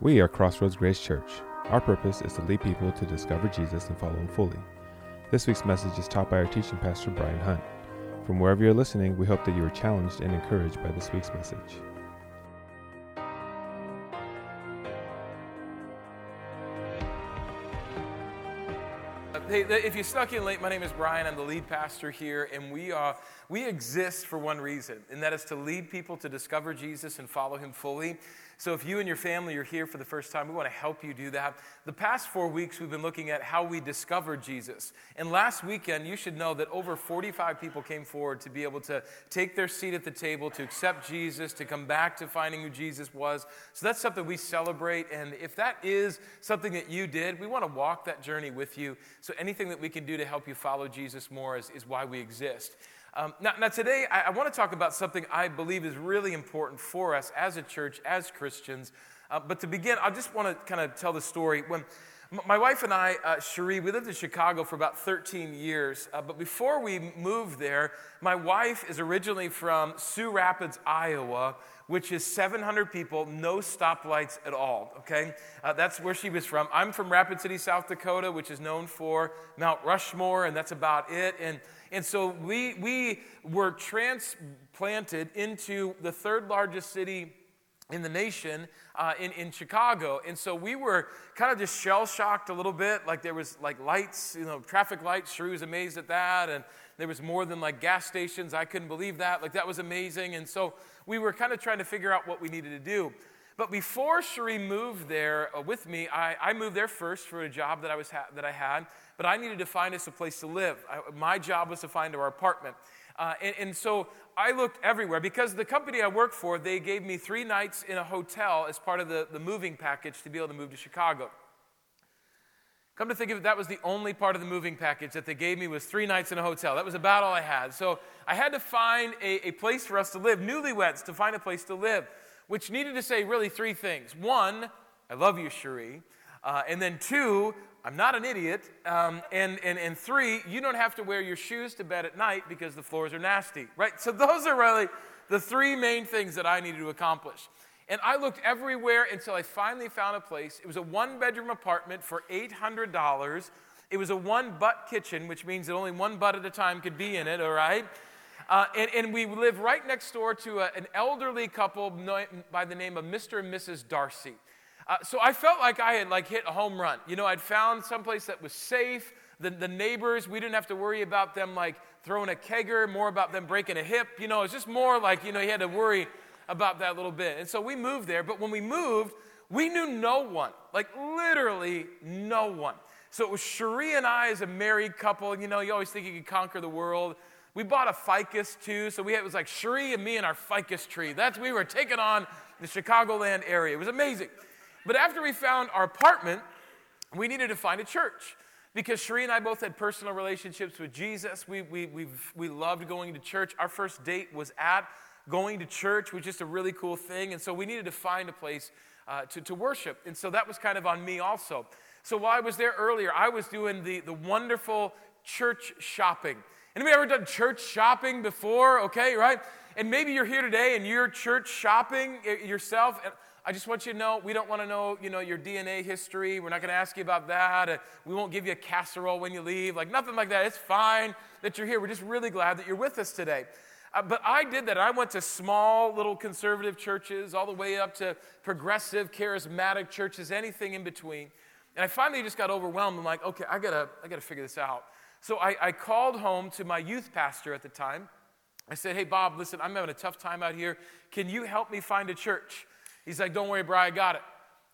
We are Crossroads Grace Church. Our purpose is to lead people to discover Jesus and follow him fully. This week's message is taught by our teaching pastor, Brian Hunt. From wherever you're listening, we hope that you are challenged and encouraged by this week's message. Uh, hey, if you snuck in late, my name is Brian. I'm the lead pastor here, and we are we exist for one reason, and that is to lead people to discover Jesus and follow Him fully. So, if you and your family are here for the first time, we want to help you do that. The past four weeks, we've been looking at how we discovered Jesus. And last weekend, you should know that over 45 people came forward to be able to take their seat at the table, to accept Jesus, to come back to finding who Jesus was. So, that's something we celebrate. And if that is something that you did, we want to walk that journey with you. So, anything that we can do to help you follow Jesus more is, is why we exist. Um, now, now, today I, I want to talk about something I believe is really important for us as a church, as Christians. Uh, but to begin, I just want to kind of tell the story. When my wife and I, uh, Cherie, we lived in Chicago for about 13 years. Uh, but before we moved there, my wife is originally from Sioux Rapids, Iowa, which is 700 people, no stoplights at all, okay? Uh, that's where she was from. I'm from Rapid City, South Dakota, which is known for Mount Rushmore, and that's about it. And and so we, we were transplanted into the third largest city in the nation uh, in, in Chicago. And so we were kind of just shell shocked a little bit. Like there was like lights, you know, traffic lights. Shrew was amazed at that. And there was more than like gas stations. I couldn't believe that. Like that was amazing. And so we were kind of trying to figure out what we needed to do. But before Cherie moved there uh, with me, I, I moved there first for a job that I, was ha- that I had but I needed to find us a place to live. I, my job was to find our apartment. Uh, and, and, so I looked everywhere because the company I worked for, they gave me three nights in a hotel as part of the, the moving package to be able to move to Chicago. Come to think of it, that was the only part of the moving package that they gave me was three nights in a hotel. That was about all I had. So I had to find a, a place for us to live, newlyweds, to find a place to live, which needed to say really three things. One, I love you, Cherie. Uh, and then two, I'm not an idiot. Um, and, and, and three, you don't have to wear your shoes to bed at night because the floors are nasty, right? So those are really the three main things that I needed to accomplish. And I looked everywhere until I finally found a place. It was a one bedroom apartment for $800. It was a one butt kitchen, which means that only one butt at a time could be in it, all right? Uh, and, and, we live right next door to a, an elderly couple by the name of Mr. and Mrs. Darcy. Uh, so I felt like I had like hit a home run. You know, I'd found someplace that was safe. The, the neighbors, we didn't have to worry about them like throwing a kegger, more about them breaking a hip. You know, it's just more like, you know, you had to worry about that little bit. And so we moved there. But when we moved, we knew no one, like literally no one. So it was Cherie and I as a married couple. You know, you always think you could conquer the world. We bought a ficus too, so we had, it was like Cherie and me and our ficus tree. That's we were taking on the Chicagoland area. It was amazing. But after we found our apartment, we needed to find a church because Cherie and I both had personal relationships with Jesus. We, we, we we loved going to church. Our first date was at going to church, is just a really cool thing. And so we needed to find a place uh, to, to worship. And so that was kind of on me also. So while I was there earlier, I was doing the, the wonderful church shopping. Anybody ever done church shopping before? Okay, right? And maybe you're here today and you're church shopping eh, yourself. I just want you to know we don't want to know, you know, your DNA history. We're not going to ask you about that. We won't give you a casserole when you leave. Like nothing like that. It's fine that you're here. We're just really glad that you're with us today. Uh, but I did that. I went to small little conservative churches, all the way up to progressive, charismatic churches, anything in between. And I finally just got overwhelmed. I'm like, okay, I gotta, I gotta figure this out. So I, I called home to my youth pastor at the time. I said, hey, Bob, listen, I'm having a tough time out here. Can you help me find a church? He's like, Don't worry, Brian, I got it.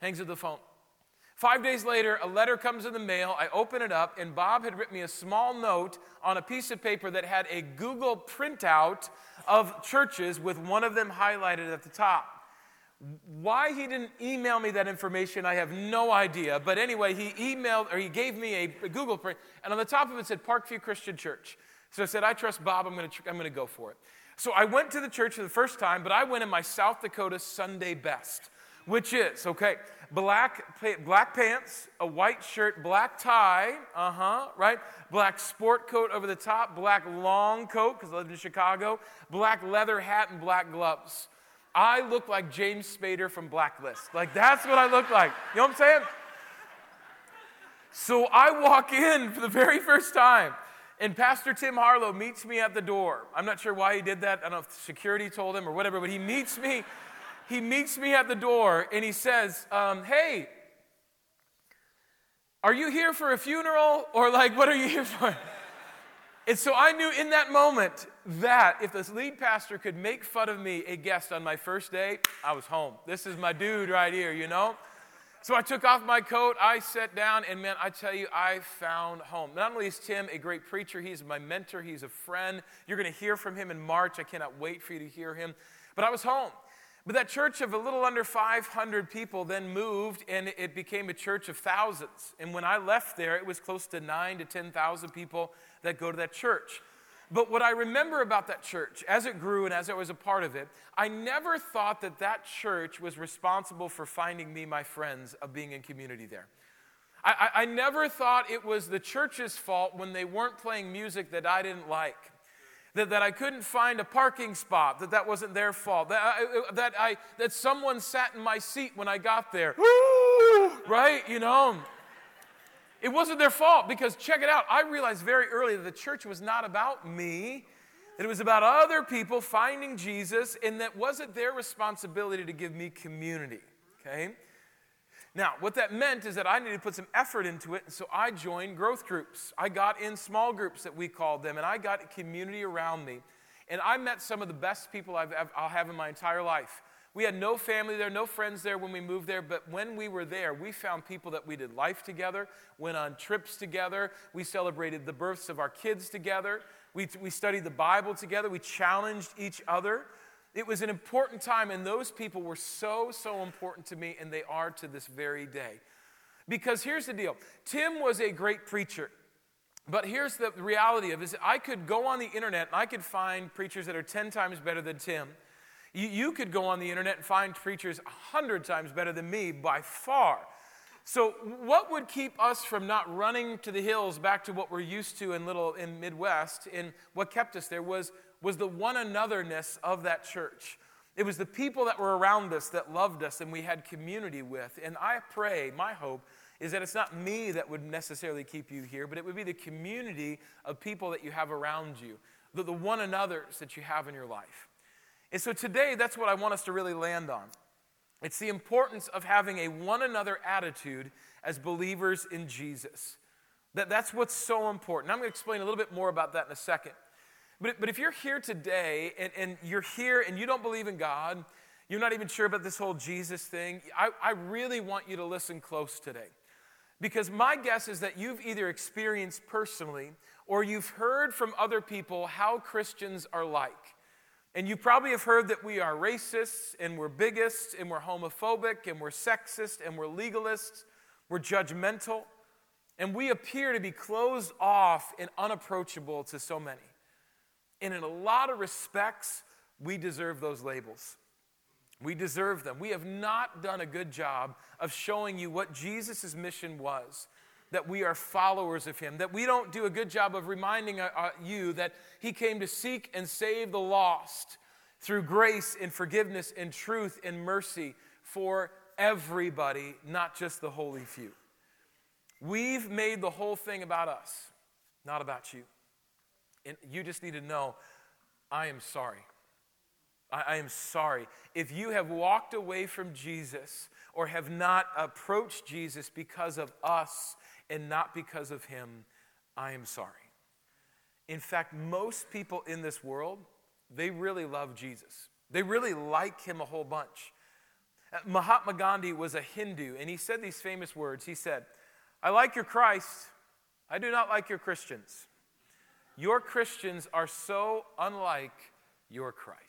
Hangs up the phone. Five days later, a letter comes in the mail. I open it up, and Bob had written me a small note on a piece of paper that had a Google printout of churches with one of them highlighted at the top. Why he didn't email me that information, I have no idea. But anyway, he emailed or he gave me a, a Google print, and on the top of it said Parkview Christian Church. So I said, I trust Bob, I'm to I'm to go for it. So I went to the church for the first time, but I went in my South Dakota Sunday best, which is, okay, black, black pants, a white shirt, black tie, uh huh, right? Black sport coat over the top, black long coat, because I lived in Chicago, black leather hat, and black gloves. I look like James Spader from Blacklist. Like, that's what I look like. You know what I'm saying? So I walk in for the very first time, and Pastor Tim Harlow meets me at the door. I'm not sure why he did that. I don't know if security told him or whatever, but he meets me. He meets me at the door and he says, um, Hey, are you here for a funeral? Or like, what are you here for? And so I knew in that moment that if this lead pastor could make fun of me, a guest on my first day, I was home. This is my dude right here, you know? So I took off my coat, I sat down, and man, I tell you, I found home. Not only is Tim a great preacher, he's my mentor, he's a friend. You're going to hear from him in March. I cannot wait for you to hear him. But I was home. But that church of a little under 500 people then moved and it became a church of thousands. And when I left there, it was close to 9 to 10,000 people that go to that church. But what I remember about that church, as it grew and as I was a part of it, I never thought that that church was responsible for finding me my friends of being in community there. I, I, I never thought it was the church's fault when they weren't playing music that I didn't like. That, that I couldn't find a parking spot, that that wasn't their fault, that I, that, I, that someone sat in my seat when I got there. right? You know, it wasn't their fault because, check it out, I realized very early that the church was not about me, that it was about other people finding Jesus, and that wasn't their responsibility to give me community, okay? Now, what that meant is that I needed to put some effort into it, and so I joined growth groups. I got in small groups that we called them, and I got a community around me. And I met some of the best people I've, I'll have in my entire life. We had no family there, no friends there when we moved there, but when we were there, we found people that we did life together, went on trips together, we celebrated the births of our kids together, we, we studied the Bible together, we challenged each other. It was an important time, and those people were so, so important to me, and they are to this very day. Because here's the deal Tim was a great preacher. But here's the reality of it I could go on the internet and I could find preachers that are 10 times better than Tim. You, you could go on the internet and find preachers a hundred times better than me by far. So, what would keep us from not running to the hills back to what we're used to in little in Midwest? And what kept us there was, was the one anotherness of that church. It was the people that were around us that loved us and we had community with. And I pray, my hope is that it's not me that would necessarily keep you here, but it would be the community of people that you have around you, the, the one another's that you have in your life. And so today, that's what I want us to really land on. It's the importance of having a one another attitude as believers in Jesus. That, that's what's so important. I'm going to explain a little bit more about that in a second. But, but if you're here today and, and you're here and you don't believe in God, you're not even sure about this whole Jesus thing, I, I really want you to listen close today. Because my guess is that you've either experienced personally or you've heard from other people how Christians are like. And you probably have heard that we are racists and we're bigots and we're homophobic and we're sexist and we're legalists, we're judgmental, and we appear to be closed off and unapproachable to so many. And in a lot of respects, we deserve those labels. We deserve them. We have not done a good job of showing you what Jesus' mission was that we are followers of him, that we don't do a good job of reminding uh, uh, you that he came to seek and save the lost through grace and forgiveness and truth and mercy for everybody, not just the holy few. We've made the whole thing about us, not about you. And you just need to know I am sorry. I, I am sorry. If you have walked away from Jesus or have not approached Jesus because of us, and not because of him, I am sorry. In fact, most people in this world, they really love Jesus. They really like him a whole bunch. Uh, Mahatma Gandhi was a Hindu, and he said these famous words. He said, I like your Christ, I do not like your Christians. Your Christians are so unlike your Christ.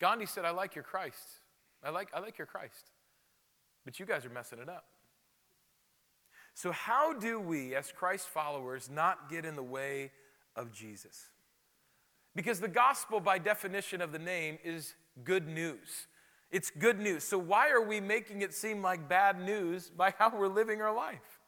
Gandhi said, I like your Christ. I like, I like your Christ. But you guys are messing it up. So, how do we, as Christ followers, not get in the way of Jesus? Because the gospel, by definition of the name, is good news. It's good news. So, why are we making it seem like bad news by how we're living our life?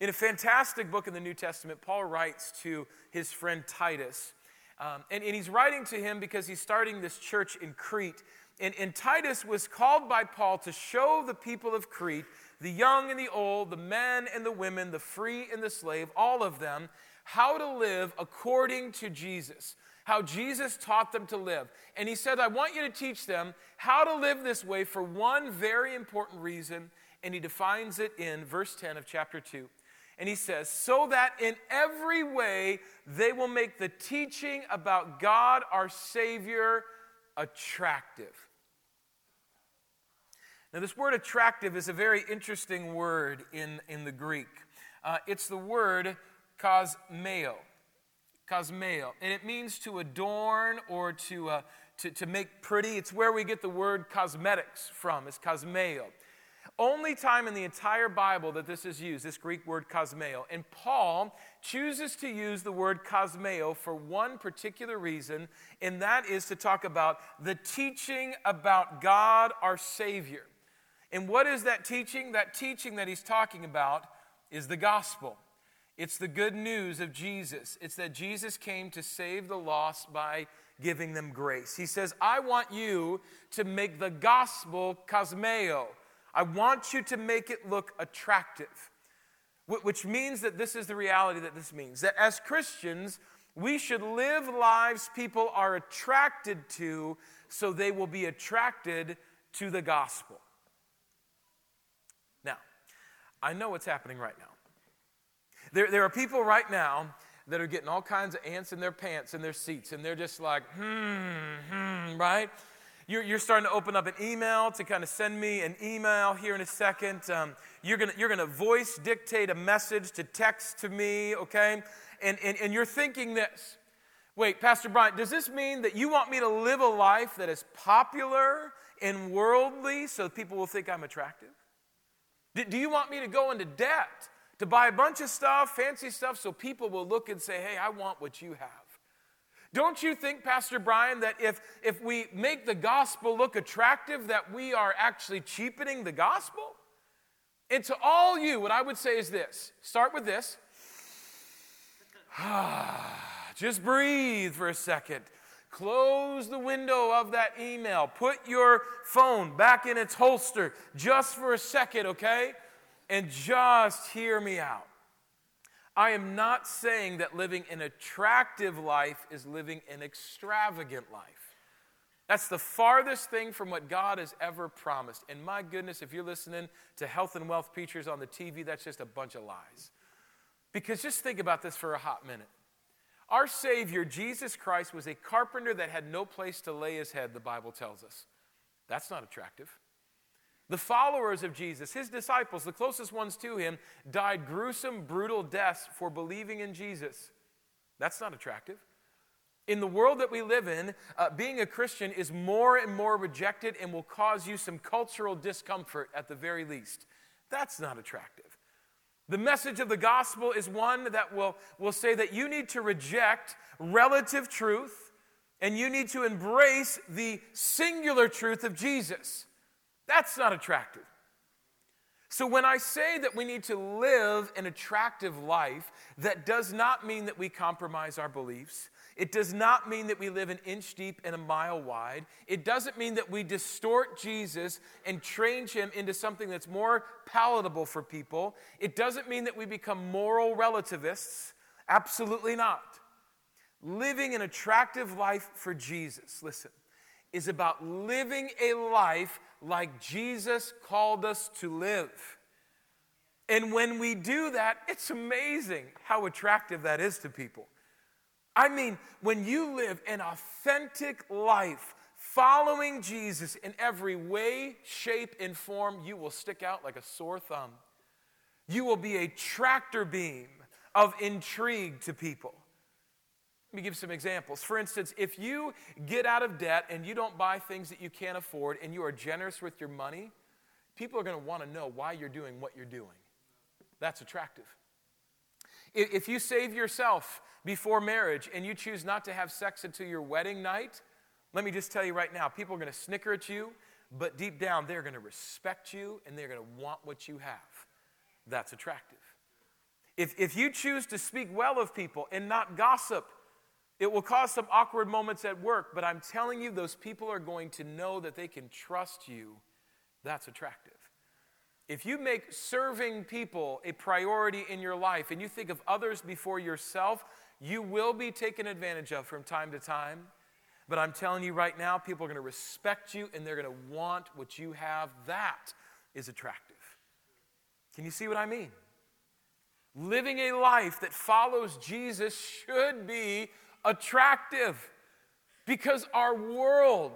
In a fantastic book in the New Testament, Paul writes to his friend Titus Um, and, and he's writing to him because he's starting this church in Crete. And, and Titus was called by Paul to show the people of Crete, the young and the old, the men and the women, the free and the slave, all of them, how to live according to Jesus, how Jesus taught them to live. And he said, I want you to teach them how to live this way for one very important reason. And he defines it in verse 10 of chapter 2. And he says, so that in every way they will make the teaching about God our Savior attractive. Now, this word attractive is a very interesting word in, in the Greek. Uh, it's the word cosmeo. Cosmeo. And it means to adorn or to, uh, to, to make pretty. It's where we get the word cosmetics from, it's cosmeo. Only time in the entire Bible that this is used, this Greek word cosmeo. And Paul chooses to use the word cosmeo for one particular reason, and that is to talk about the teaching about God our Savior. And what is that teaching? That teaching that he's talking about is the gospel. It's the good news of Jesus. It's that Jesus came to save the lost by giving them grace. He says, I want you to make the gospel cosmeo. I want you to make it look attractive, which means that this is the reality that this means. That as Christians, we should live lives people are attracted to so they will be attracted to the gospel. Now, I know what's happening right now. There, there are people right now that are getting all kinds of ants in their pants in their seats, and they're just like, hmm, hmm, right? You're, you're starting to open up an email to kind of send me an email here in a second. Um, you're going you're gonna voice dictate a message to text to me, okay? And, and, and you're thinking this wait, Pastor Brian, does this mean that you want me to live a life that is popular and worldly so people will think I'm attractive? Do, do you want me to go into debt to buy a bunch of stuff, fancy stuff, so people will look and say, hey, I want what you have? Don't you think, Pastor Brian, that if, if we make the gospel look attractive, that we are actually cheapening the gospel? And to all you, what I would say is this start with this. Just breathe for a second. Close the window of that email. Put your phone back in its holster just for a second, okay? And just hear me out. I am not saying that living an attractive life is living an extravagant life. That's the farthest thing from what God has ever promised. And my goodness, if you're listening to health and wealth preachers on the TV, that's just a bunch of lies. Because just think about this for a hot minute. Our Savior, Jesus Christ, was a carpenter that had no place to lay his head, the Bible tells us. That's not attractive. The followers of Jesus, his disciples, the closest ones to him, died gruesome, brutal deaths for believing in Jesus. That's not attractive. In the world that we live in, uh, being a Christian is more and more rejected and will cause you some cultural discomfort at the very least. That's not attractive. The message of the gospel is one that will, will say that you need to reject relative truth and you need to embrace the singular truth of Jesus. That's not attractive. So, when I say that we need to live an attractive life, that does not mean that we compromise our beliefs. It does not mean that we live an inch deep and a mile wide. It doesn't mean that we distort Jesus and change him into something that's more palatable for people. It doesn't mean that we become moral relativists. Absolutely not. Living an attractive life for Jesus, listen, is about living a life like Jesus called us to live. And when we do that, it's amazing how attractive that is to people. I mean, when you live an authentic life following Jesus in every way, shape, and form, you will stick out like a sore thumb. You will be a tractor beam of intrigue to people. Let me give some examples. For instance, if you get out of debt and you don't buy things that you can't afford and you are generous with your money, people are going to want to know why you're doing what you're doing. That's attractive. If you save yourself before marriage and you choose not to have sex until your wedding night, let me just tell you right now people are going to snicker at you, but deep down they're going to respect you and they're going to want what you have. That's attractive. If, if you choose to speak well of people and not gossip, It will cause some awkward moments at work, but I'm telling you, those people are going to know that they can trust you. That's attractive. If you make serving people a priority in your life and you think of others before yourself, you will be taken advantage of from time to time. But I'm telling you right now, people are going to respect you and they're going to want what you have. That is attractive. Can you see what I mean? Living a life that follows Jesus should be attractive because our world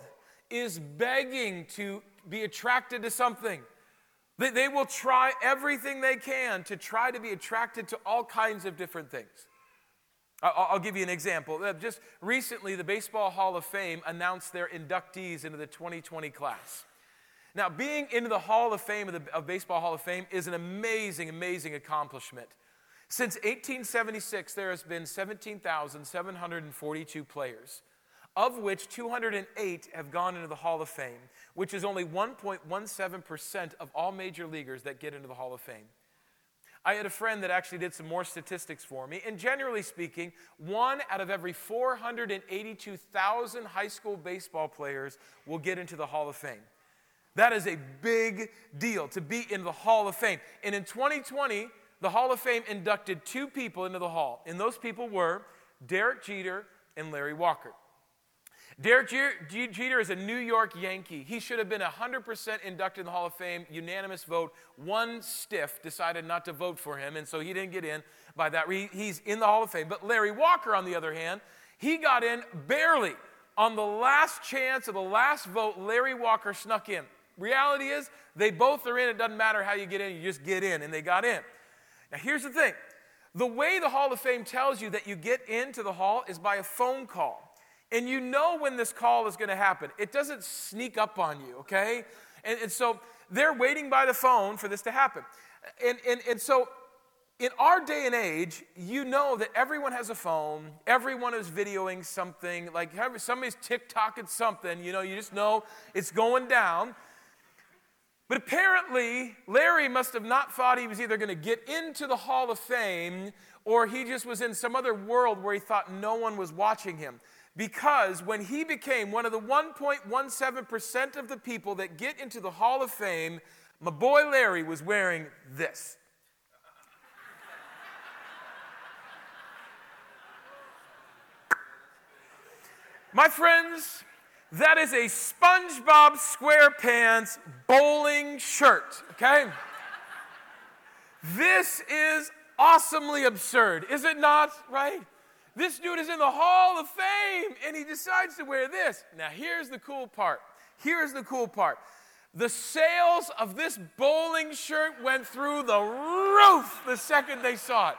is begging to be attracted to something. They, they will try everything they can to try to be attracted to all kinds of different things. I'll, I'll give you an example. Uh, just recently, the Baseball Hall of Fame announced their inductees into the 2020 class. Now, being into the Hall of Fame of the of Baseball Hall of Fame is an amazing, amazing accomplishment. Since 1876, there has been 17,742 players, of which 208 have gone into the Hall of Fame, which is only 1.17% of all major leaguers that get into the Hall of Fame. I had a friend that actually did some more statistics for me, and generally speaking, one out of every 482,000 high school baseball players will get into the Hall of Fame. That is a big deal to be in the Hall of Fame. And in 2020, the Hall of Fame inducted two people into the Hall, and those people were Derek Jeter and Larry Walker. Derek Jeter is a New York Yankee. He should have been 100% inducted in the Hall of Fame, unanimous vote. One stiff decided not to vote for him, and so he didn't get in by that. He's in the Hall of Fame. But Larry Walker, on the other hand, he got in barely. On the last chance of the last vote, Larry Walker snuck in. Reality is, they both are in. It doesn't matter how you get in, you just get in, and they got in. Now, here's the thing the way the Hall of Fame tells you that you get into the hall is by a phone call. And you know when this call is going to happen. It doesn't sneak up on you, okay? And, and so they're waiting by the phone for this to happen. And, and, and so in our day and age, you know that everyone has a phone, everyone is videoing something, like somebody's TikToking something, you know, you just know it's going down. But apparently, Larry must have not thought he was either going to get into the Hall of Fame or he just was in some other world where he thought no one was watching him. Because when he became one of the 1.17% of the people that get into the Hall of Fame, my boy Larry was wearing this. My friends, that is a SpongeBob SquarePants bowling shirt, okay? this is awesomely absurd, is it not, right? This dude is in the Hall of Fame and he decides to wear this. Now, here's the cool part. Here's the cool part. The sales of this bowling shirt went through the roof the second they saw it.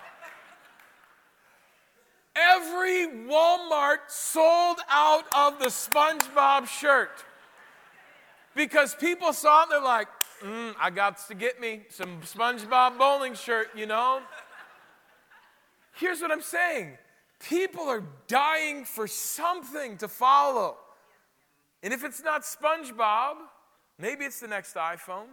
Every Walmart sold out of the SpongeBob shirt because people saw it and they're like, mm, I got to get me some SpongeBob bowling shirt, you know? Here's what I'm saying people are dying for something to follow. And if it's not SpongeBob, maybe it's the next iPhone.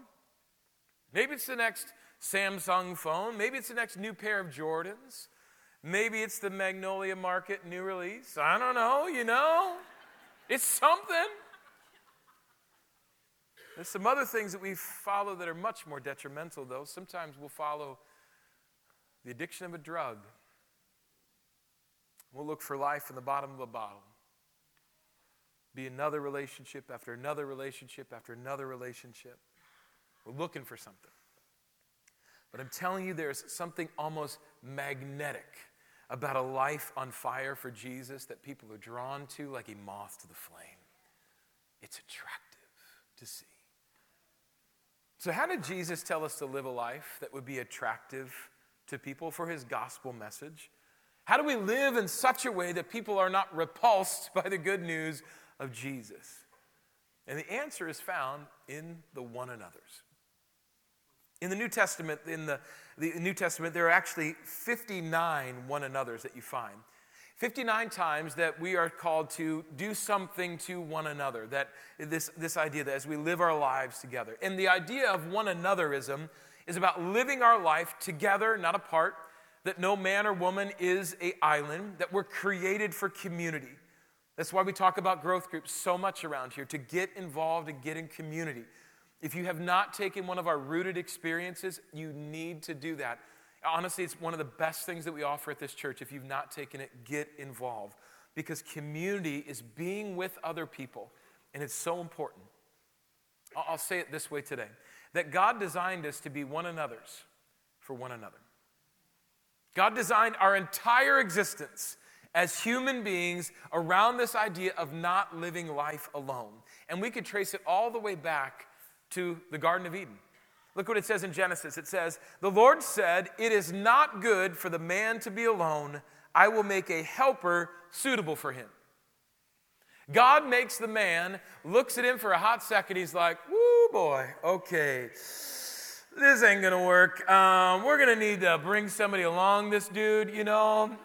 Maybe it's the next Samsung phone. Maybe it's the next new pair of Jordans. Maybe it's the Magnolia Market new release. I don't know, you know? It's something. There's some other things that we follow that are much more detrimental, though. Sometimes we'll follow the addiction of a drug. We'll look for life in the bottom of a bottle. Be another relationship after another relationship after another relationship. We're looking for something. But I'm telling you, there's something almost magnetic about a life on fire for Jesus that people are drawn to like a moth to the flame. It's attractive to see. So, how did Jesus tell us to live a life that would be attractive to people for his gospel message? How do we live in such a way that people are not repulsed by the good news of Jesus? And the answer is found in the one another's. In the New Testament, in the, the New Testament, there are actually 59 one another's that you find. 59 times that we are called to do something to one another. That this, this idea that as we live our lives together. And the idea of one anotherism is about living our life together, not apart. that no man or woman is a island, that we're created for community. That's why we talk about growth groups so much around here to get involved and get in community. If you have not taken one of our rooted experiences, you need to do that. Honestly, it's one of the best things that we offer at this church. If you've not taken it, get involved because community is being with other people, and it's so important. I'll say it this way today that God designed us to be one another's for one another. God designed our entire existence as human beings around this idea of not living life alone. And we could trace it all the way back to the Garden of Eden. Look what it says in Genesis. It says, The Lord said, It is not good for the man to be alone. I will make a helper suitable for him. God makes the man, looks at him for a hot second. He's like, Woo, boy, okay, this ain't gonna work. Um, we're gonna need to bring somebody along, this dude, you know.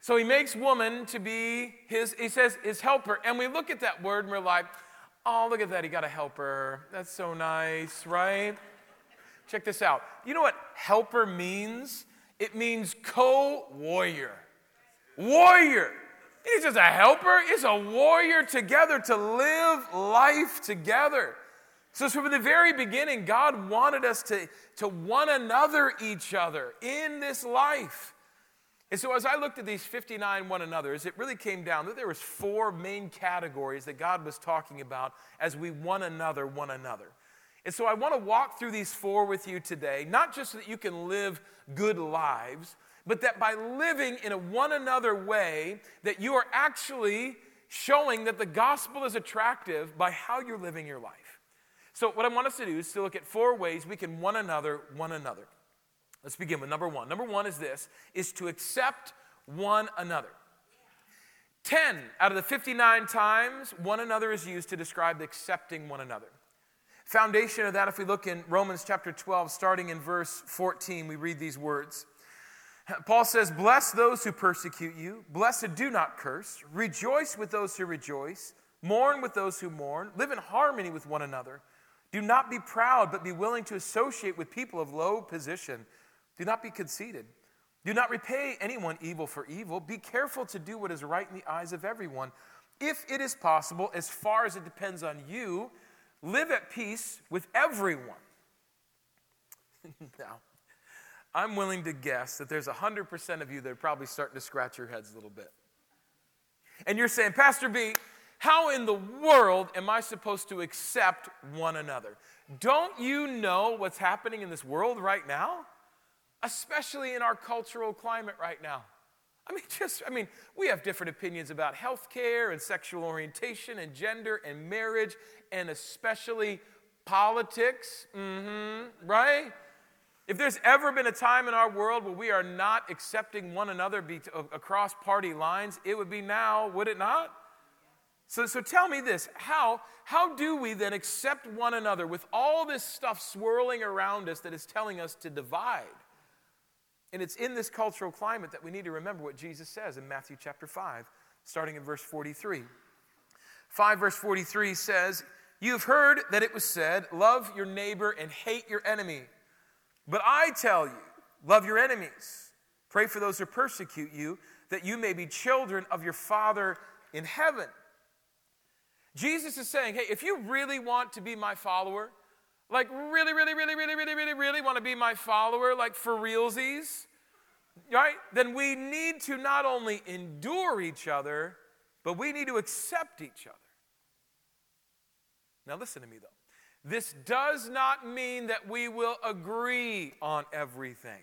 So he makes woman to be his, he says, his helper. And we look at that word and we're like, oh, look at that, he got a helper. That's so nice, right? Check this out. You know what helper means? It means co warrior. Warrior. He's just a helper, he's a warrior together to live life together. So, from the very beginning, God wanted us to, to one another each other in this life. And so, as I looked at these 59 one another's, it really came down that there was four main categories that God was talking about as we one another one another. And so, I want to walk through these four with you today, not just so that you can live good lives, but that by living in a one another way, that you are actually showing that the gospel is attractive by how you're living your life. So, what I want us to do is to look at four ways we can one another, one another. Let's begin with number one. Number one is this is to accept one another. 10 out of the 59 times one another is used to describe accepting one another. Foundation of that, if we look in Romans chapter 12, starting in verse 14, we read these words. Paul says, Bless those who persecute you, blessed do not curse, rejoice with those who rejoice, mourn with those who mourn, live in harmony with one another. Do not be proud, but be willing to associate with people of low position. Do not be conceited. Do not repay anyone evil for evil. Be careful to do what is right in the eyes of everyone. If it is possible, as far as it depends on you, live at peace with everyone. now, I'm willing to guess that there's 100% of you that are probably starting to scratch your heads a little bit. And you're saying, Pastor B, how in the world am I supposed to accept one another? Don't you know what's happening in this world right now? Especially in our cultural climate right now. I mean, just, I mean, we have different opinions about health care and sexual orientation and gender and marriage and especially politics, mm-hmm, right? If there's ever been a time in our world where we are not accepting one another be- across party lines, it would be now, would it not? So, so tell me this how, how do we then accept one another with all this stuff swirling around us that is telling us to divide? And it's in this cultural climate that we need to remember what Jesus says in Matthew chapter 5, starting in verse 43. 5 verse 43 says, You have heard that it was said, Love your neighbor and hate your enemy. But I tell you, love your enemies. Pray for those who persecute you, that you may be children of your Father in heaven. Jesus is saying, hey, if you really want to be my follower, like really, really, really, really, really, really, really want to be my follower, like for realsies, right? Then we need to not only endure each other, but we need to accept each other. Now, listen to me though. This does not mean that we will agree on everything.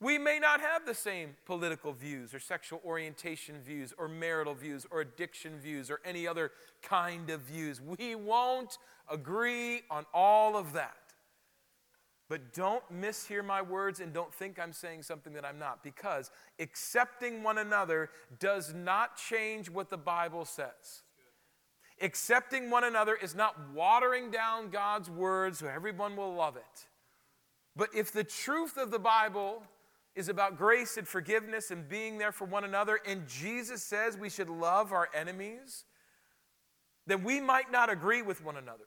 We may not have the same political views or sexual orientation views or marital views or addiction views or any other kind of views. We won't agree on all of that. But don't mishear my words and don't think I'm saying something that I'm not, because accepting one another does not change what the Bible says. Accepting one another is not watering down God's word so everyone will love it. But if the truth of the Bible is about grace and forgiveness and being there for one another, and Jesus says we should love our enemies, then we might not agree with one another,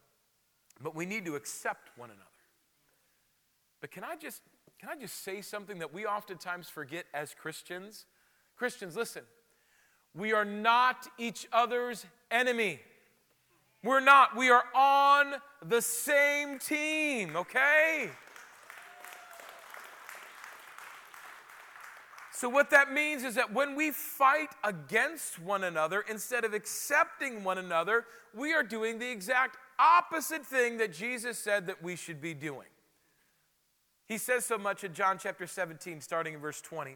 but we need to accept one another. But can I just can I just say something that we oftentimes forget as Christians? Christians, listen. We are not each other's enemy. We're not. We are on the same team, okay? So, what that means is that when we fight against one another, instead of accepting one another, we are doing the exact opposite thing that Jesus said that we should be doing. He says so much in John chapter 17, starting in verse 20.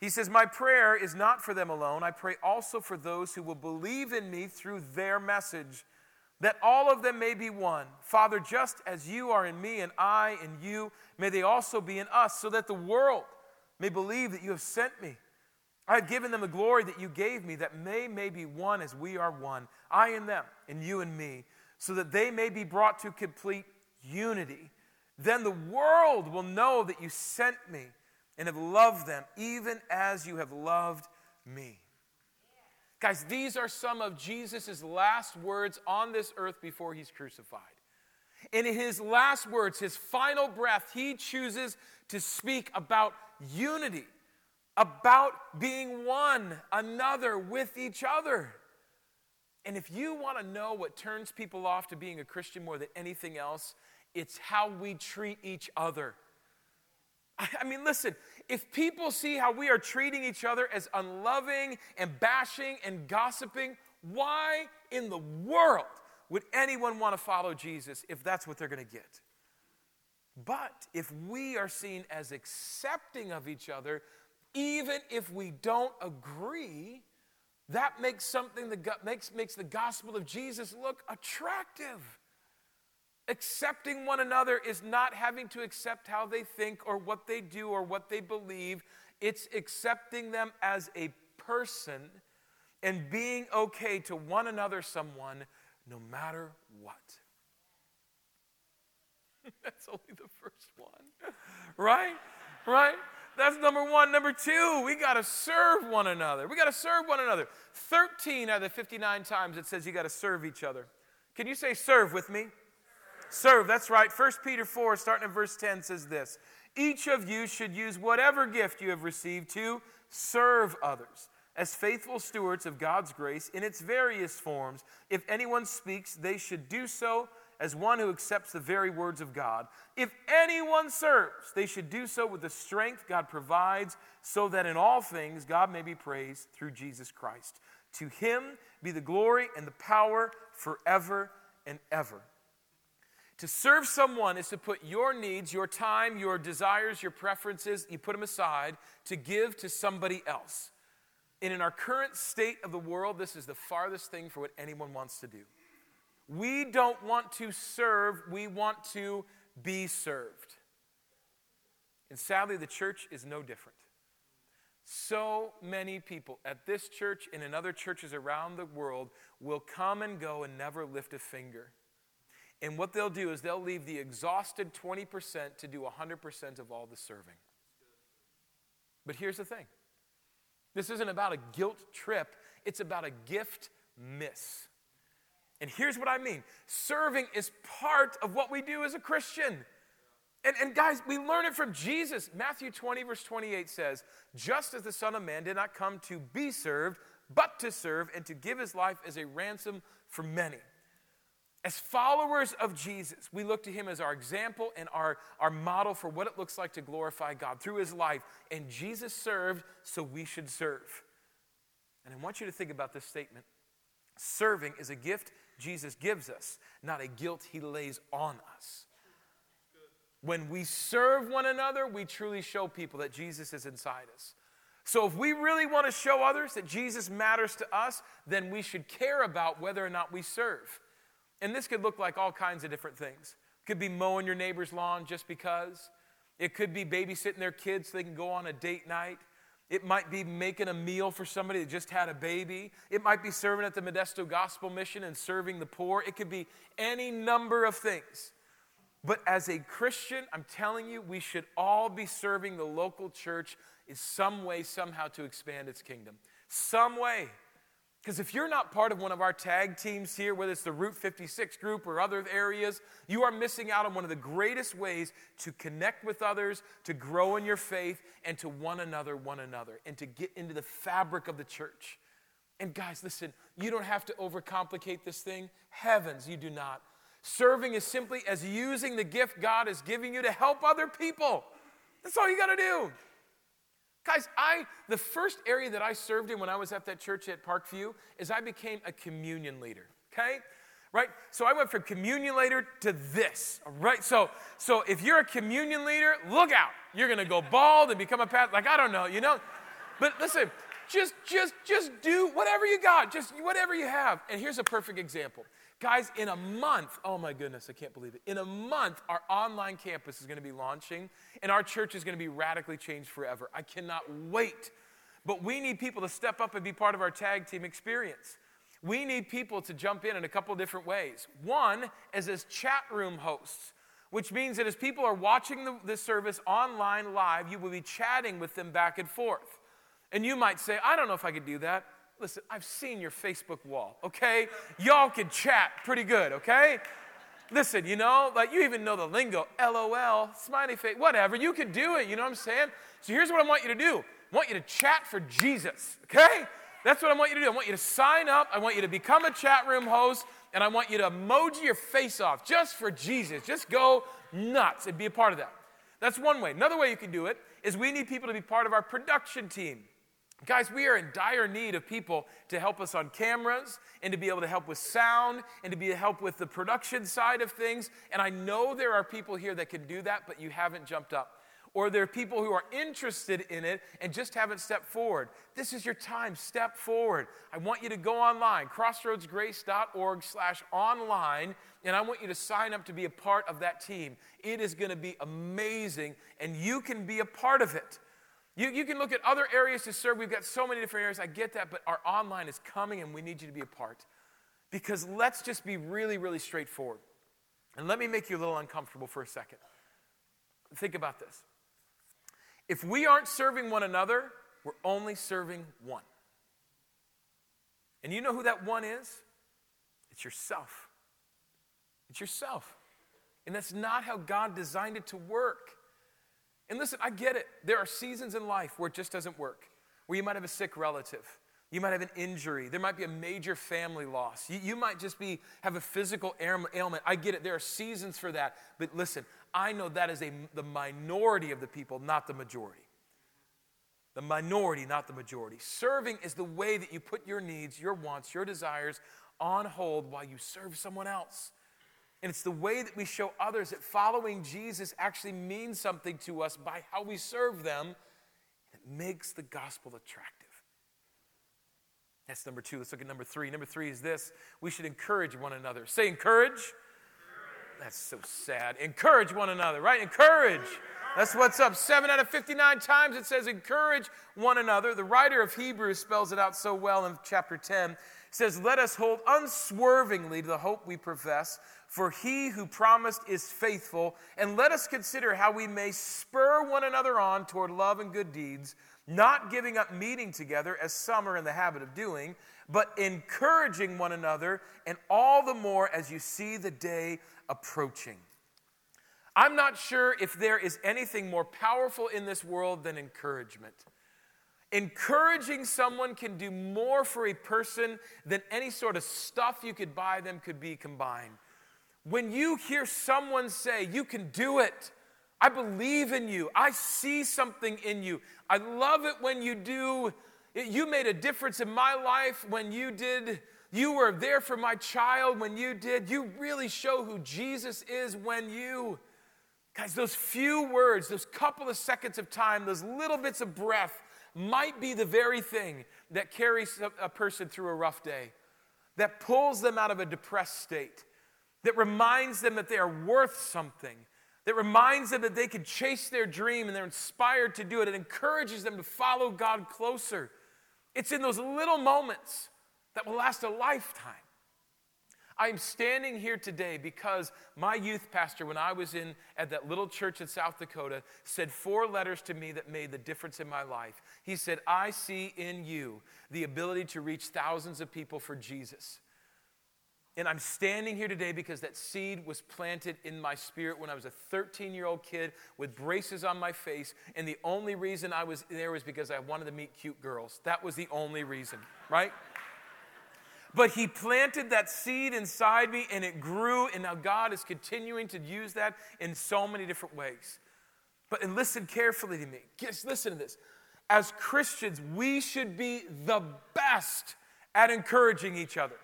He says, My prayer is not for them alone. I pray also for those who will believe in me through their message, that all of them may be one. Father, just as you are in me and I in you, may they also be in us, so that the world may believe that you have sent me. I have given them the glory that you gave me, that they may be one as we are one, I and them, and you and me, so that they may be brought to complete unity. Then the world will know that you sent me and have loved them, even as you have loved me. Guys, these are some of Jesus' last words on this earth before he's crucified. And in his last words, his final breath, he chooses to speak about unity, about being one another with each other. And if you want to know what turns people off to being a Christian more than anything else, it's how we treat each other. I mean, listen, if people see how we are treating each other as unloving and bashing and gossiping, why in the world would anyone want to follow Jesus if that's what they're going to get? But if we are seen as accepting of each other, even if we don't agree, that makes something that makes, makes the gospel of Jesus look attractive. Accepting one another is not having to accept how they think or what they do or what they believe. It's accepting them as a person and being okay to one another, someone, no matter what. That's only the first one. Right? Right? That's number one. Number two, we got to serve one another. We got to serve one another. 13 out of the 59 times it says you got to serve each other. Can you say serve with me? Serve, that's right. 1 Peter 4, starting at verse 10, says this Each of you should use whatever gift you have received to serve others as faithful stewards of God's grace in its various forms. If anyone speaks, they should do so as one who accepts the very words of God. If anyone serves, they should do so with the strength God provides, so that in all things God may be praised through Jesus Christ. To him be the glory and the power forever and ever. To serve someone is to put your needs, your time, your desires, your preferences, you put them aside to give to somebody else. And in our current state of the world, this is the farthest thing for what anyone wants to do. We don't want to serve, we want to be served. And sadly, the church is no different. So many people at this church and in other churches around the world will come and go and never lift a finger. And what they'll do is they'll leave the exhausted 20% to do 100% of all the serving. But here's the thing this isn't about a guilt trip, it's about a gift miss. And here's what I mean serving is part of what we do as a Christian. And, and guys, we learn it from Jesus. Matthew 20, verse 28 says, Just as the Son of Man did not come to be served, but to serve and to give his life as a ransom for many. As followers of Jesus, we look to him as our example and our, our model for what it looks like to glorify God through his life. And Jesus served, so we should serve. And I want you to think about this statement serving is a gift Jesus gives us, not a guilt he lays on us. When we serve one another, we truly show people that Jesus is inside us. So, if we really want to show others that Jesus matters to us, then we should care about whether or not we serve. And this could look like all kinds of different things. It could be mowing your neighbor's lawn just because. It could be babysitting their kids so they can go on a date night. It might be making a meal for somebody that just had a baby. It might be serving at the Modesto Gospel Mission and serving the poor. It could be any number of things. But as a Christian, I'm telling you, we should all be serving the local church in some way, somehow, to expand its kingdom. Some way. Because if you're not part of one of our tag teams here, whether it's the Route 56 group or other areas, you are missing out on one of the greatest ways to connect with others, to grow in your faith, and to one another, one another, and to get into the fabric of the church. And guys, listen, you don't have to overcomplicate this thing. Heavens, you do not. Serving is simply as using the gift God is giving you to help other people. That's all you got to do. Guys, I the first area that I served in when I was at that church at Parkview is I became a communion leader. Okay? Right? So I went from communion leader to this. All right? So so if you're a communion leader, look out. You're gonna go bald and become a pastor. Like, I don't know, you know? But listen, just just just do whatever you got, just whatever you have. And here's a perfect example. Guys, in a month, oh my goodness, I can't believe it. In a month, our online campus is going to be launching, and our church is going to be radically changed forever. I cannot wait. But we need people to step up and be part of our tag team experience. We need people to jump in in a couple different ways. One is as chat room hosts, which means that as people are watching the, this service online live, you will be chatting with them back and forth. And you might say, I don't know if I could do that. Listen, I've seen your Facebook wall, okay? Y'all can chat pretty good, okay? Listen, you know, like you even know the lingo, LOL, smiley face, whatever. You can do it, you know what I'm saying? So here's what I want you to do I want you to chat for Jesus, okay? That's what I want you to do. I want you to sign up, I want you to become a chat room host, and I want you to emoji your face off just for Jesus. Just go nuts and be a part of that. That's one way. Another way you can do it is we need people to be part of our production team. Guys, we are in dire need of people to help us on cameras and to be able to help with sound and to be help with the production side of things. And I know there are people here that can do that, but you haven't jumped up. Or there are people who are interested in it and just haven't stepped forward. This is your time. Step forward. I want you to go online, crossroadsgrace.org slash online, and I want you to sign up to be a part of that team. It is going to be amazing, and you can be a part of it. You, you can look at other areas to serve. We've got so many different areas. I get that, but our online is coming and we need you to be a part. Because let's just be really, really straightforward. And let me make you a little uncomfortable for a second. Think about this. If we aren't serving one another, we're only serving one. And you know who that one is? It's yourself. It's yourself. And that's not how God designed it to work. And listen, I get it. There are seasons in life where it just doesn't work, where you might have a sick relative. You might have an injury. There might be a major family loss. You, you might just be, have a physical ailment. I get it. There are seasons for that. But listen, I know that is a, the minority of the people, not the majority. The minority, not the majority. Serving is the way that you put your needs, your wants, your desires on hold while you serve someone else. And it's the way that we show others that following Jesus actually means something to us by how we serve them. It makes the gospel attractive. That's number two. Let's look at number three. Number three is this we should encourage one another. Say, encourage. That's so sad. Encourage one another, right? Encourage. That's what's up. Seven out of 59 times it says encourage one another. The writer of Hebrews spells it out so well in chapter 10. Says, Let us hold unswervingly to the hope we profess for he who promised is faithful. And let us consider how we may spur one another on toward love and good deeds, not giving up meeting together as some are in the habit of doing, but encouraging one another, and all the more as you see the day approaching. I'm not sure if there is anything more powerful in this world than encouragement. Encouraging someone can do more for a person than any sort of stuff you could buy them could be combined. When you hear someone say, You can do it, I believe in you, I see something in you, I love it when you do, you made a difference in my life when you did. You were there for my child when you did. You really show who Jesus is when you. Guys, those few words, those couple of seconds of time, those little bits of breath might be the very thing that carries a person through a rough day, that pulls them out of a depressed state, that reminds them that they are worth something, that reminds them that they can chase their dream and they're inspired to do it. It encourages them to follow God closer. It's in those little moments that will last a lifetime. I'm standing here today because my youth pastor, when I was in at that little church in South Dakota, said four letters to me that made the difference in my life. He said, I see in you the ability to reach thousands of people for Jesus. And I'm standing here today because that seed was planted in my spirit when I was a 13 year old kid with braces on my face. And the only reason I was there was because I wanted to meet cute girls. That was the only reason, right? But he planted that seed inside me and it grew, and now God is continuing to use that in so many different ways. But and listen carefully to me. Just listen to this. As Christians, we should be the best at encouraging each other.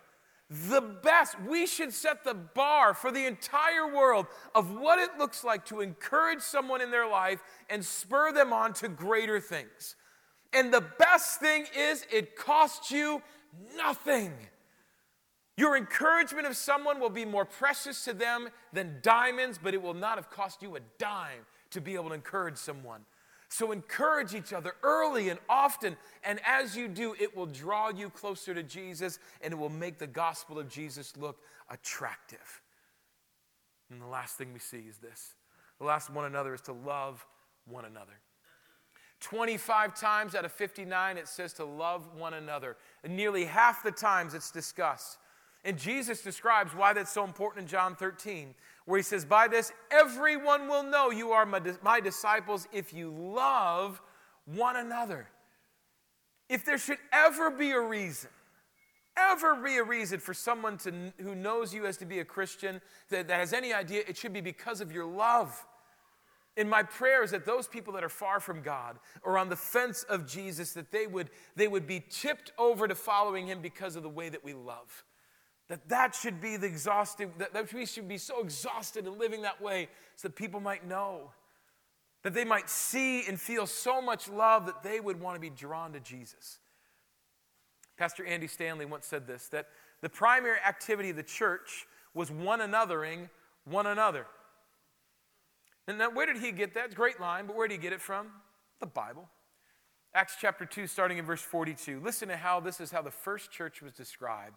The best. We should set the bar for the entire world of what it looks like to encourage someone in their life and spur them on to greater things. And the best thing is, it costs you nothing. Your encouragement of someone will be more precious to them than diamonds, but it will not have cost you a dime to be able to encourage someone. So encourage each other early and often, and as you do, it will draw you closer to Jesus and it will make the gospel of Jesus look attractive. And the last thing we see is this the last one another is to love one another. 25 times out of 59, it says to love one another. And nearly half the times it's discussed and Jesus describes why that's so important in John 13, where he says, By this, everyone will know you are my, my disciples if you love one another. If there should ever be a reason, ever be a reason for someone to, who knows you as to be a Christian that, that has any idea, it should be because of your love. And my prayer is that those people that are far from God or on the fence of Jesus, that they would, they would be tipped over to following him because of the way that we love. That that should be the exhaustive, that, that we should be so exhausted in living that way so that people might know. That they might see and feel so much love that they would want to be drawn to Jesus. Pastor Andy Stanley once said this that the primary activity of the church was one anothering one another. And now, where did he get that? Great line, but where did he get it from? The Bible. Acts chapter 2, starting in verse 42. Listen to how this is how the first church was described.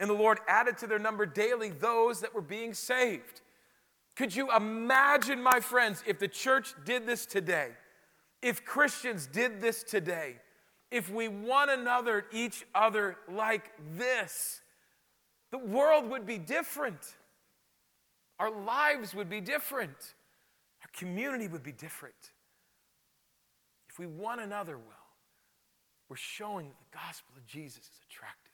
And the Lord added to their number daily those that were being saved. Could you imagine, my friends, if the church did this today? If Christians did this today? If we one another, each other like this? The world would be different. Our lives would be different. Our community would be different. If we one another well, we're showing that the gospel of Jesus is attractive.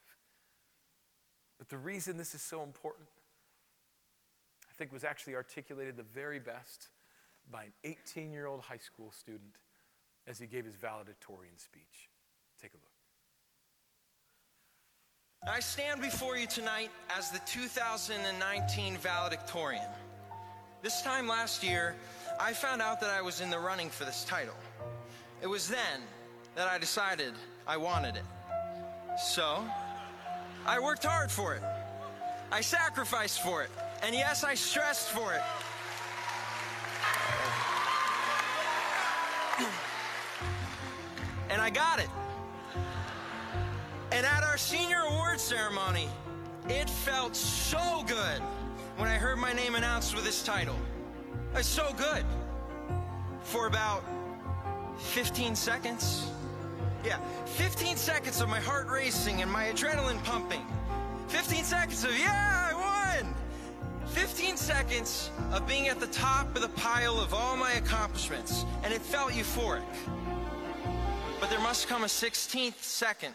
But the reason this is so important, I think, was actually articulated the very best by an 18 year old high school student as he gave his valedictorian speech. Take a look. I stand before you tonight as the 2019 valedictorian. This time last year, I found out that I was in the running for this title. It was then that I decided I wanted it. So, I worked hard for it. I sacrificed for it. And yes, I stressed for it. And I got it. And at our senior award ceremony, it felt so good when I heard my name announced with this title. It's so good. For about 15 seconds, yeah, 15 seconds of my heart racing and my adrenaline pumping. 15 seconds of, yeah, I won! 15 seconds of being at the top of the pile of all my accomplishments, and it felt euphoric. But there must come a 16th second.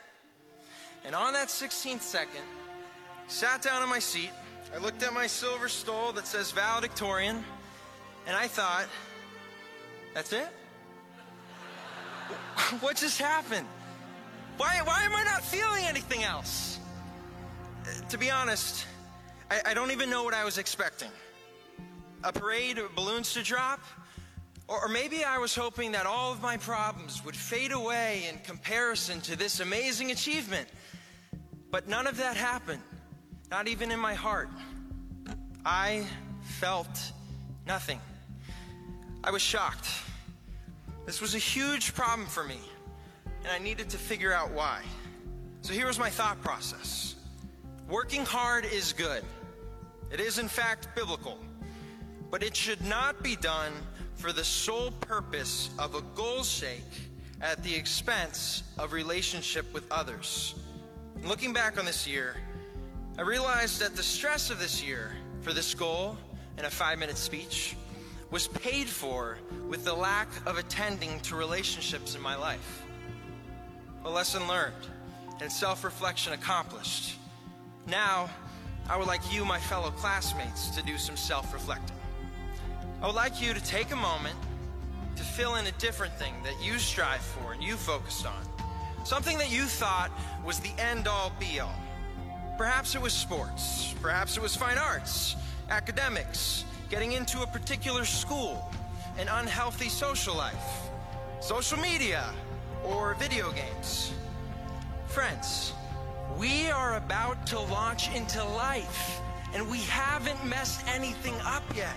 And on that 16th second, sat down in my seat, I looked at my silver stole that says valedictorian, and I thought, that's it? what just happened? Why, why am I not feeling anything else? To be honest, I, I don't even know what I was expecting. a parade of balloons to drop? Or, or maybe I was hoping that all of my problems would fade away in comparison to this amazing achievement. But none of that happened, not even in my heart. I felt nothing. I was shocked. This was a huge problem for me, and I needed to figure out why. So here was my thought process Working hard is good, it is, in fact, biblical, but it should not be done for the sole purpose of a goal's sake at the expense of relationship with others. Looking back on this year, I realized that the stress of this year for this goal in a five minute speech was paid for with the lack of attending to relationships in my life. A lesson learned and self reflection accomplished. Now, I would like you, my fellow classmates, to do some self reflecting. I would like you to take a moment to fill in a different thing that you strive for and you focused on. Something that you thought was the end all be all. Perhaps it was sports, perhaps it was fine arts, academics, getting into a particular school, an unhealthy social life, social media, or video games. Friends, we are about to launch into life, and we haven't messed anything up yet.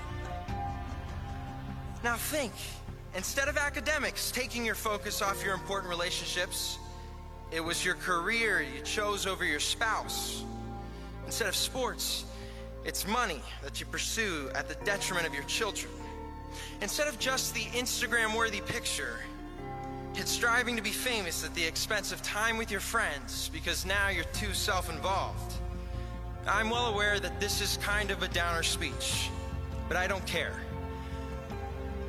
Now think instead of academics taking your focus off your important relationships, it was your career you chose over your spouse. Instead of sports, it's money that you pursue at the detriment of your children. Instead of just the Instagram worthy picture, it's striving to be famous at the expense of time with your friends because now you're too self involved. I'm well aware that this is kind of a downer speech, but I don't care.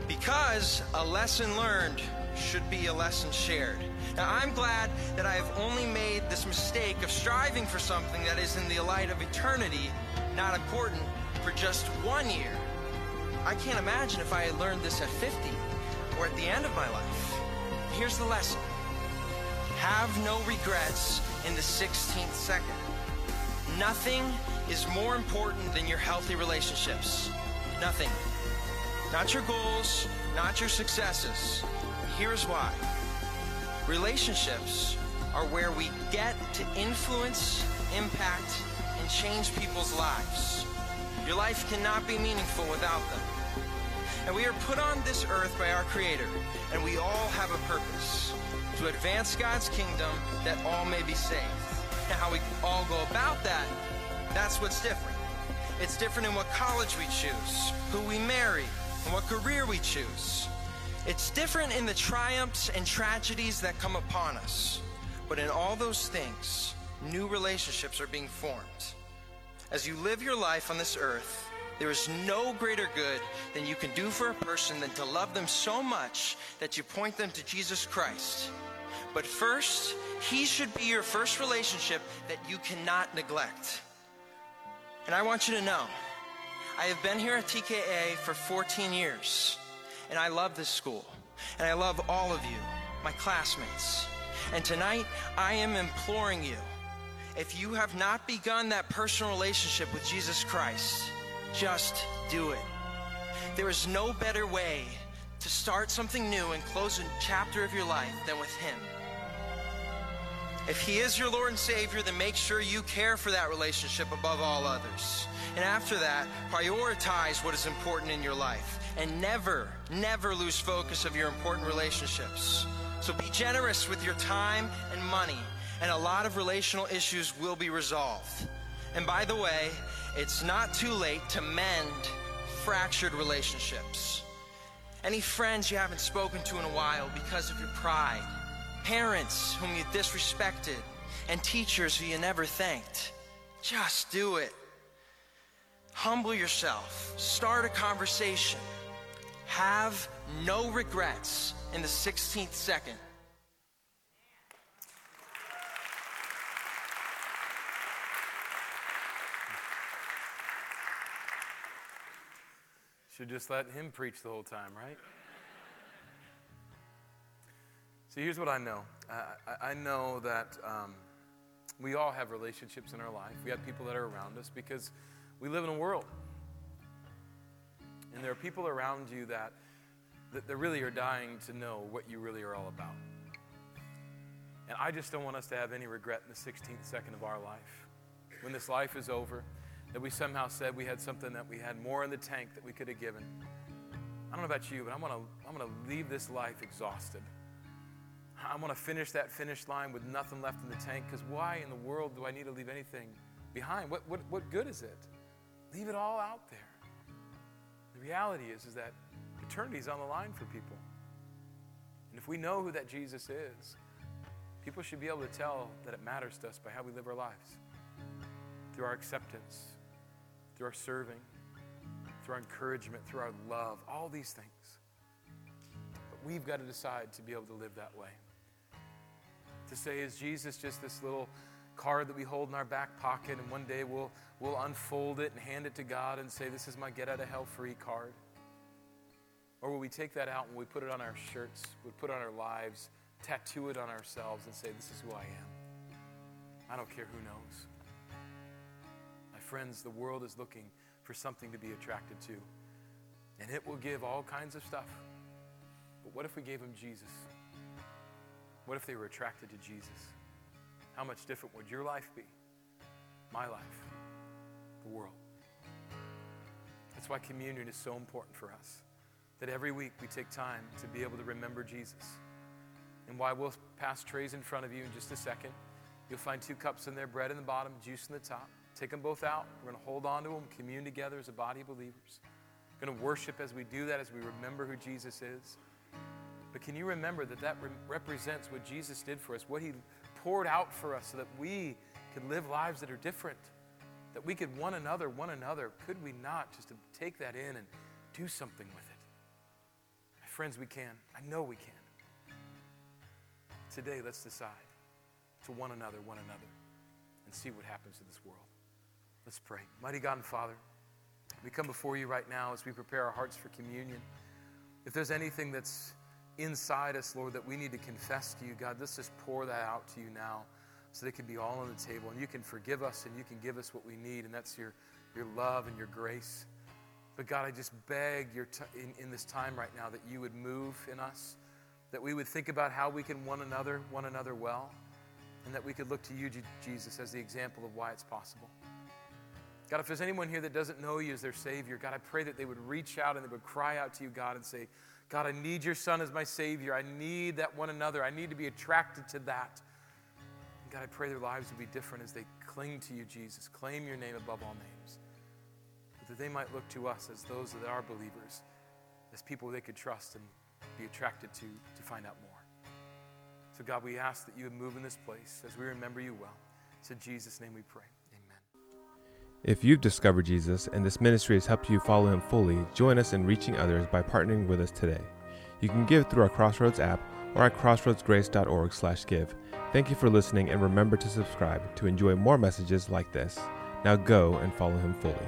Because a lesson learned should be a lesson shared. Now, I'm glad that I have only made this mistake of striving for something that is in the light of eternity not important for just one year. I can't imagine if I had learned this at 50 or at the end of my life. Here's the lesson have no regrets in the 16th second. Nothing is more important than your healthy relationships. Nothing. Not your goals, not your successes. Here's why relationships are where we get to influence, impact, and change people's lives. Your life cannot be meaningful without them. And we are put on this earth by our Creator, and we all have a purpose to advance God's kingdom that all may be saved. And how we all go about that, that's what's different. It's different in what college we choose, who we marry, and what career we choose. It's different in the triumphs and tragedies that come upon us. But in all those things, new relationships are being formed. As you live your life on this earth, there is no greater good than you can do for a person than to love them so much that you point them to Jesus Christ. But first, He should be your first relationship that you cannot neglect. And I want you to know, I have been here at TKA for 14 years, and I love this school, and I love all of you, my classmates. And tonight, I am imploring you if you have not begun that personal relationship with Jesus Christ, just do it. There is no better way to start something new and close a chapter of your life than with Him. If He is your Lord and Savior, then make sure you care for that relationship above all others. And after that, prioritize what is important in your life and never, never lose focus of your important relationships. So be generous with your time and money and a lot of relational issues will be resolved. And by the way, it's not too late to mend fractured relationships. Any friends you haven't spoken to in a while because of your pride, parents whom you disrespected, and teachers who you never thanked. Just do it. Humble yourself, start a conversation, have no regrets in the 16th second. Should just let him preach the whole time, right? See, here's what I know I, I know that um, we all have relationships in our life. We have people that are around us because we live in a world. And there are people around you that, that, that really are dying to know what you really are all about. And I just don't want us to have any regret in the 16th second of our life. When this life is over, that we somehow said we had something that we had more in the tank that we could have given. I don't know about you, but I'm gonna, I'm gonna leave this life exhausted. I'm gonna finish that finish line with nothing left in the tank because why in the world do I need to leave anything behind? What, what, what good is it? Leave it all out there. The reality is, is that eternity is on the line for people. And if we know who that Jesus is, people should be able to tell that it matters to us by how we live our lives through our acceptance, through our serving, through our encouragement, through our love, all these things. But we've got to decide to be able to live that way. To say, is Jesus just this little card that we hold in our back pocket and one day we'll, we'll unfold it and hand it to God and say, This is my get out of hell free card? Or will we take that out and we put it on our shirts, we put it on our lives, tattoo it on ourselves and say, This is who I am? I don't care who knows friends, the world is looking for something to be attracted to. And it will give all kinds of stuff. But what if we gave them Jesus? What if they were attracted to Jesus? How much different would your life be? My life, the world. That's why communion is so important for us. That every week we take time to be able to remember Jesus. And why we'll pass trays in front of you in just a second. You'll find two cups in there, bread in the bottom, juice in the top. Take them both out. We're going to hold on to them, commune together as a body of believers. We're going to worship as we do that, as we remember who Jesus is. But can you remember that that re- represents what Jesus did for us, what he poured out for us so that we could live lives that are different, that we could one another, one another. Could we not just to take that in and do something with it? My friends, we can. I know we can. Today, let's decide to one another, one another, and see what happens in this world. Let's pray. Mighty God and Father, we come before you right now as we prepare our hearts for communion. If there's anything that's inside us, Lord, that we need to confess to you, God, let's just pour that out to you now so that it can be all on the table. And you can forgive us and you can give us what we need, and that's your, your love and your grace. But God, I just beg your t- in, in this time right now that you would move in us, that we would think about how we can one another, one another well, and that we could look to you, Jesus, as the example of why it's possible. God, if there's anyone here that doesn't know you as their Savior, God, I pray that they would reach out and they would cry out to you, God, and say, God, I need your Son as my Savior. I need that one another. I need to be attracted to that. And God, I pray their lives would be different as they cling to you, Jesus. Claim your name above all names. That they might look to us as those that are believers, as people they could trust and be attracted to to find out more. So, God, we ask that you would move in this place as we remember you well. It's in Jesus' name we pray. If you've discovered Jesus and this ministry has helped you follow him fully, join us in reaching others by partnering with us today. You can give through our Crossroads app or at crossroadsgrace.org/give. Thank you for listening and remember to subscribe to enjoy more messages like this. Now go and follow him fully.